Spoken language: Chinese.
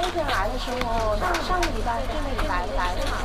那天来的时候，上上个礼拜、上个礼拜来的。